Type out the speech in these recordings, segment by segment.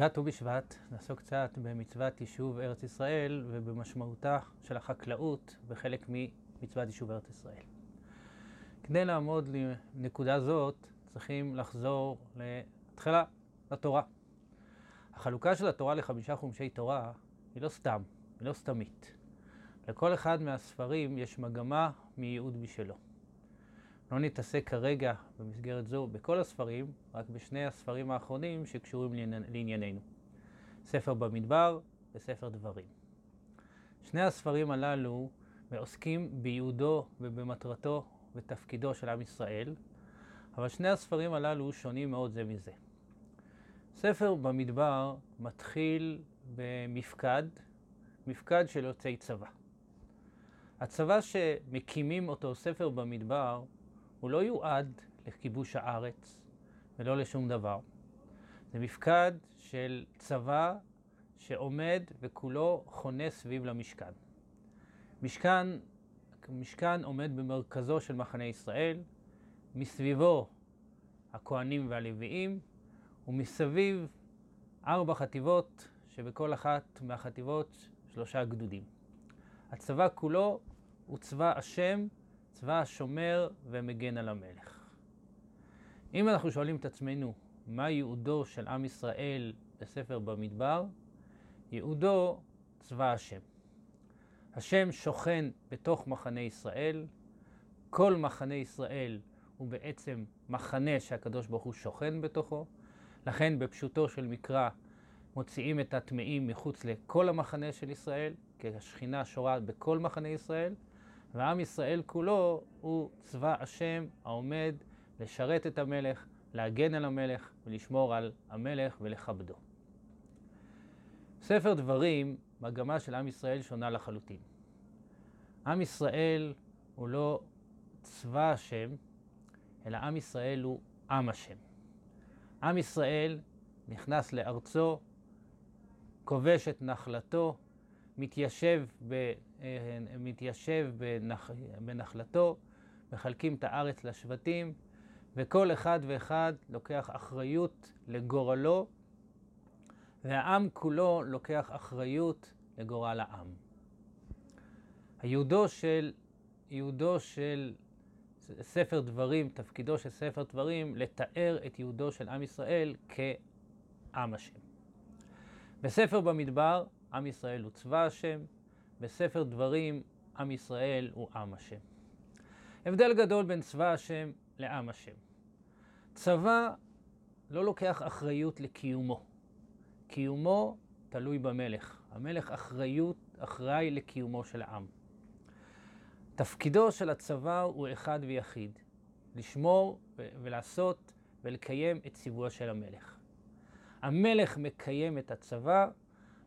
לקראת ט"ו בשבט נעסוק קצת במצוות יישוב ארץ ישראל ובמשמעותה של החקלאות בחלק ממצוות יישוב ארץ ישראל. כדי לעמוד לנקודה זאת צריכים לחזור להתחלה, לתורה. החלוקה של התורה לחמישה חומשי תורה היא לא סתם, היא לא סתמית. לכל אחד מהספרים יש מגמה מייעוד משלו. לא נתעסק כרגע במסגרת זו בכל הספרים, רק בשני הספרים האחרונים שקשורים לענייננו. ספר במדבר וספר דברים. שני הספרים הללו עוסקים בייעודו ובמטרתו ותפקידו של עם ישראל, אבל שני הספרים הללו שונים מאוד זה מזה. ספר במדבר מתחיל במפקד, מפקד של יוצאי צבא. הצבא שמקימים אותו ספר במדבר הוא לא יועד לכיבוש הארץ ולא לשום דבר. זה מפקד של צבא שעומד וכולו חונה סביב למשכן. משכן, משכן עומד במרכזו של מחנה ישראל, מסביבו הכהנים והלוויים, ומסביב ארבע חטיבות, שבכל אחת מהחטיבות שלושה גדודים. הצבא כולו הוא צבא השם צבא השומר ומגן על המלך. אם אנחנו שואלים את עצמנו מה ייעודו של עם ישראל בספר במדבר, ייעודו צבא השם. השם שוכן בתוך מחנה ישראל, כל מחנה ישראל הוא בעצם מחנה שהקדוש ברוך הוא שוכן בתוכו, לכן בפשוטו של מקרא מוציאים את הטמאים מחוץ לכל המחנה של ישראל, כי השכינה שורה בכל מחנה ישראל, ועם ישראל כולו הוא צבא השם העומד לשרת את המלך, להגן על המלך ולשמור על המלך ולכבדו. ספר דברים, מגמה של עם ישראל שונה לחלוטין. עם ישראל הוא לא צבא השם, אלא עם ישראל הוא עם השם. עם ישראל נכנס לארצו, כובש את נחלתו, מתיישב, ב, אה, מתיישב בנח, בנחלתו, מחלקים את הארץ לשבטים, וכל אחד ואחד לוקח אחריות לגורלו, והעם כולו לוקח אחריות לגורל העם. הייעודו של, ייעודו של ספר דברים, תפקידו של ספר דברים, לתאר את ייעודו של עם ישראל כעם השם. בספר במדבר עם ישראל הוא צבא השם, בספר דברים עם ישראל הוא עם השם. הבדל גדול בין צבא השם לעם השם. צבא לא לוקח אחריות לקיומו. קיומו תלוי במלך. המלך אחריות, אחראי לקיומו של העם. תפקידו של הצבא הוא אחד ויחיד, לשמור ולעשות ולקיים את ציווי של המלך. המלך מקיים את הצבא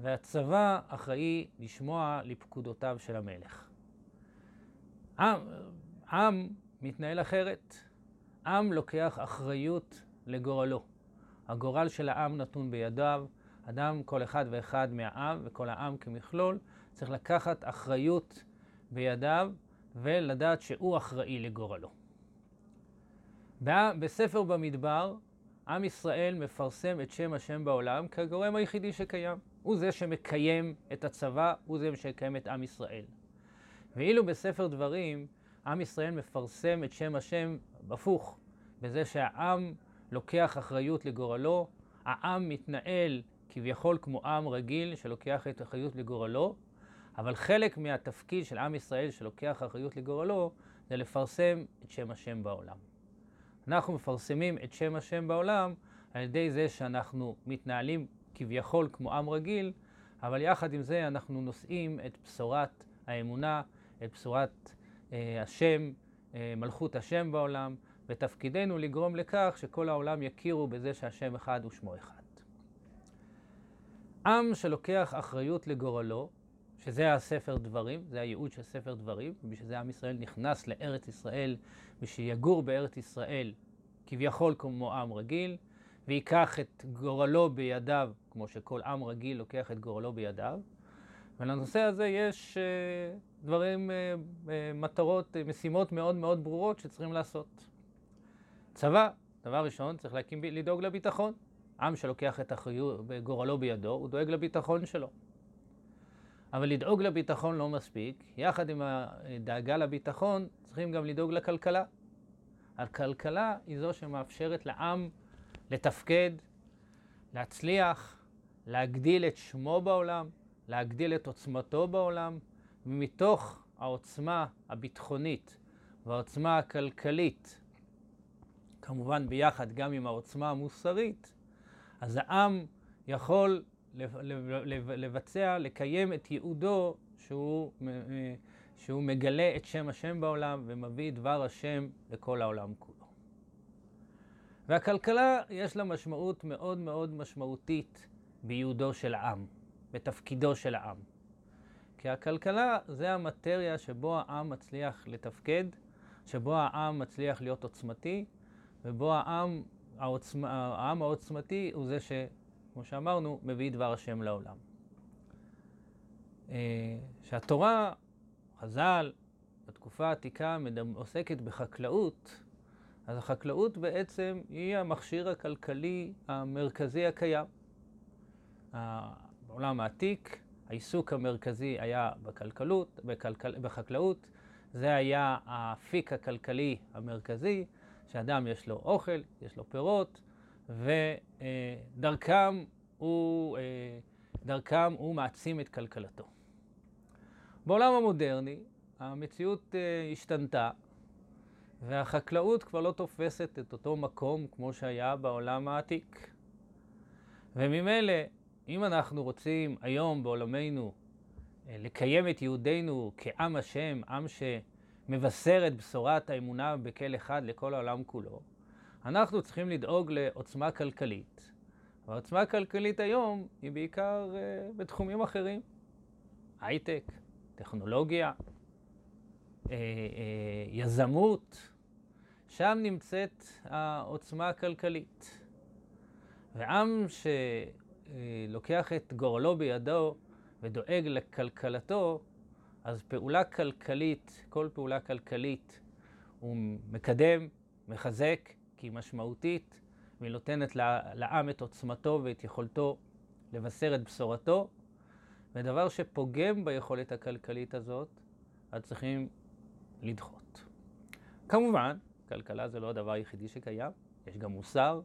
והצבא אחראי לשמוע לפקודותיו של המלך. עם, עם מתנהל אחרת. עם לוקח אחריות לגורלו. הגורל של העם נתון בידיו. אדם, כל אחד ואחד מהעם וכל העם כמכלול, צריך לקחת אחריות בידיו ולדעת שהוא אחראי לגורלו. בספר במדבר, עם ישראל מפרסם את שם השם בעולם כגורם היחידי שקיים. הוא זה שמקיים את הצבא, הוא זה שמקיים את עם ישראל. ואילו בספר דברים, עם ישראל מפרסם את שם השם הפוך, בזה שהעם לוקח אחריות לגורלו, העם מתנהל כביכול כמו עם רגיל שלוקח את אחריות לגורלו, אבל חלק מהתפקיד של עם ישראל שלוקח אחריות לגורלו זה לפרסם את שם השם בעולם. אנחנו מפרסמים את שם השם בעולם על ידי זה שאנחנו מתנהלים כביכול כמו עם רגיל, אבל יחד עם זה אנחנו נושאים את בשורת האמונה, את בשורת אה, השם, אה, מלכות השם בעולם, ותפקידנו לגרום לכך שכל העולם יכירו בזה שהשם אחד ושמו אחד. עם שלוקח אחריות לגורלו, שזה הספר דברים, זה הייעוד של ספר דברים, ובשביל זה עם ישראל נכנס לארץ ישראל, ושיגור בארץ ישראל כביכול כמו עם רגיל, ויקח את גורלו בידיו, כמו שכל עם רגיל לוקח את גורלו בידיו. ולנושא הזה יש uh, דברים, uh, uh, מטרות, uh, משימות מאוד מאוד ברורות שצריכים לעשות. צבא, דבר ראשון, צריך להקים, לדאוג לביטחון. עם שלוקח את אחריות, גורלו בידו, הוא דואג לביטחון שלו. אבל לדאוג לביטחון לא מספיק, יחד עם הדאגה לביטחון צריכים גם לדאוג לכלכלה. הכלכלה היא זו שמאפשרת לעם לתפקד, להצליח, להגדיל את שמו בעולם, להגדיל את עוצמתו בעולם, ומתוך העוצמה הביטחונית והעוצמה הכלכלית, כמובן ביחד גם עם העוצמה המוסרית, אז העם יכול לבצע, לקיים את ייעודו שהוא, שהוא מגלה את שם השם בעולם ומביא דבר השם לכל העולם כולו. והכלכלה יש לה משמעות מאוד מאוד משמעותית בייעודו של העם, בתפקידו של העם. כי הכלכלה זה המטריה שבו העם מצליח לתפקד, שבו העם מצליח להיות עוצמתי, ובו העם, העוצמה, העם העוצמתי הוא זה ש... כמו שאמרנו, מביא דבר השם לעולם. אה, שהתורה, חז"ל, בתקופה העתיקה עוסקת בחקלאות, אז החקלאות בעצם היא המכשיר הכלכלי המרכזי הקיים. בעולם העתיק העיסוק המרכזי היה בכלכלות, בכלכל, בחקלאות, זה היה האפיק הכלכלי המרכזי, שאדם יש לו אוכל, יש לו פירות, ודרכם הוא, אה, דרכם הוא מעצים את כלכלתו. בעולם המודרני המציאות אה, השתנתה, והחקלאות כבר לא תופסת את אותו מקום כמו שהיה בעולם העתיק. וממילא, אם אנחנו רוצים היום בעולמנו אה, לקיים את יהודינו כעם השם, עם שמבשר את בשורת האמונה בכל אחד לכל העולם כולו, אנחנו צריכים לדאוג לעוצמה כלכלית. והעוצמה הכלכלית היום היא בעיקר uh, בתחומים אחרים. הייטק, טכנולוגיה, uh, uh, יזמות, שם נמצאת העוצמה הכלכלית. ועם שלוקח את גורלו בידו ודואג לכלכלתו, אז פעולה כלכלית, כל פעולה כלכלית, הוא מקדם, מחזק, כי היא משמעותית, והיא נותנת לעם את עוצמתו ואת יכולתו לבשר את בשורתו, ודבר שפוגם ביכולת הכלכלית הזאת, אז צריכים לדחות. כמובן, כלכלה זה לא הדבר היחידי שקיים, יש גם מוסר,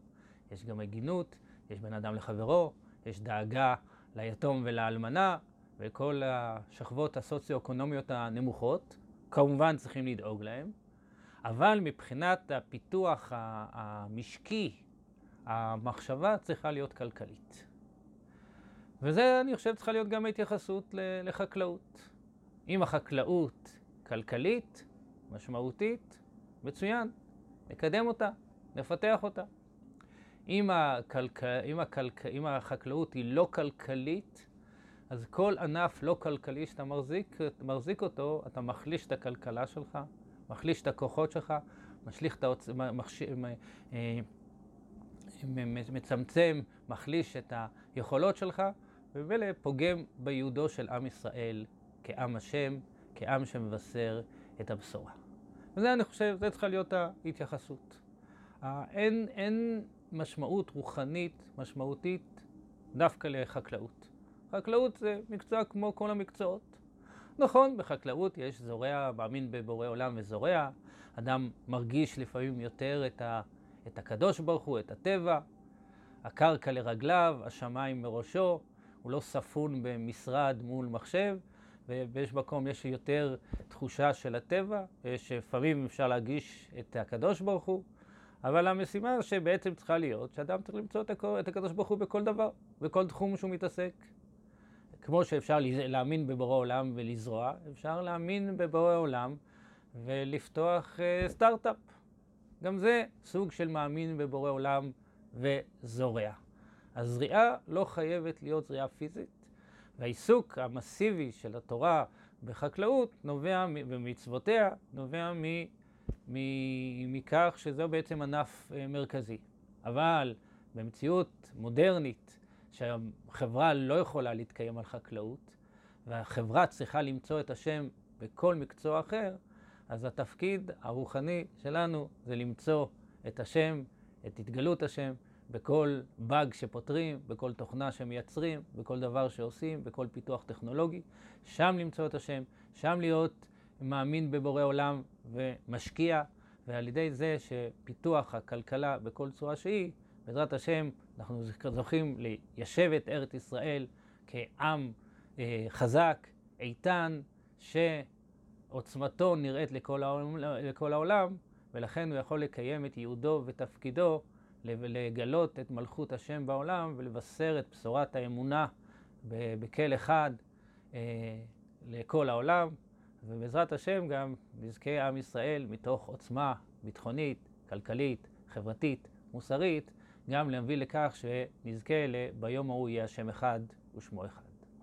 יש גם הגינות, יש בין אדם לחברו, יש דאגה ליתום ולאלמנה וכל השכבות הסוציו-אקונומיות הנמוכות, כמובן צריכים לדאוג להם, אבל מבחינת הפיתוח המשקי, המחשבה צריכה להיות כלכלית. וזה, אני חושב, צריכה להיות גם ההתייחסות לחקלאות. אם החקלאות כלכלית, משמעותית, מצוין, נקדם אותה, נפתח אותה. אם, הכלכ... אם, הכלכ... אם החקלאות היא לא כלכלית, אז כל ענף לא כלכלי שאתה מחזיק, מחזיק אותו, אתה מחליש את הכלכלה שלך, מחליש את הכוחות שלך, משליך את האוצ... מחש... אה, מצמצם, מחליש את היכולות שלך, ובמילא פוגם בייעודו של עם ישראל כעם השם, כעם שמבשר את הבשורה. וזה, אני חושב, זה צריכה להיות ההתייחסות. אין, אין משמעות רוחנית, משמעותית, דווקא לחקלאות. חקלאות זה מקצוע כמו כל המקצועות. נכון, בחקלאות יש זורע, מאמין בבורא עולם וזורע, אדם מרגיש לפעמים יותר את, ה, את הקדוש ברוך הוא, את הטבע, הקרקע לרגליו, השמיים מראשו, הוא לא ספון במשרד מול מחשב, ויש מקום, יש יותר תחושה של הטבע, לפעמים אפשר להגיש את הקדוש ברוך הוא, אבל המשימה שבעצם צריכה להיות, שאדם צריך למצוא את הקדוש ברוך הוא בכל דבר, בכל תחום שהוא מתעסק. כמו שאפשר להאמין בבורא עולם ולזרוע, אפשר להאמין בבורא עולם ולפתוח uh, סטארט-אפ. גם זה סוג של מאמין בבורא עולם וזורע. הזריעה לא חייבת להיות זריעה פיזית, והעיסוק המסיבי של התורה בחקלאות נובע, במצוותיה, נובע מ, מ, מכך שזה בעצם ענף uh, מרכזי. אבל במציאות מודרנית, שהחברה לא יכולה להתקיים על חקלאות, והחברה צריכה למצוא את השם בכל מקצוע אחר, אז התפקיד הרוחני שלנו זה למצוא את השם, את התגלות השם, בכל באג שפותרים, בכל תוכנה שמייצרים, בכל דבר שעושים, בכל פיתוח טכנולוגי. שם למצוא את השם, שם להיות מאמין בבורא עולם ומשקיע, ועל ידי זה שפיתוח הכלכלה בכל צורה שהיא, בעזרת השם אנחנו זוכים ליישב את ארץ ישראל כעם אה, חזק, איתן, שעוצמתו נראית לכל העולם, לכל העולם, ולכן הוא יכול לקיים את ייעודו ותפקידו לגלות את מלכות השם בעולם ולבשר את בשורת האמונה בכל אחד אה, לכל העולם, ובעזרת השם גם נזכה עם ישראל מתוך עוצמה ביטחונית, כלכלית, חברתית, מוסרית, גם להביא לכך שנזכה ביום ההוא יהיה השם אחד ושמו אחד.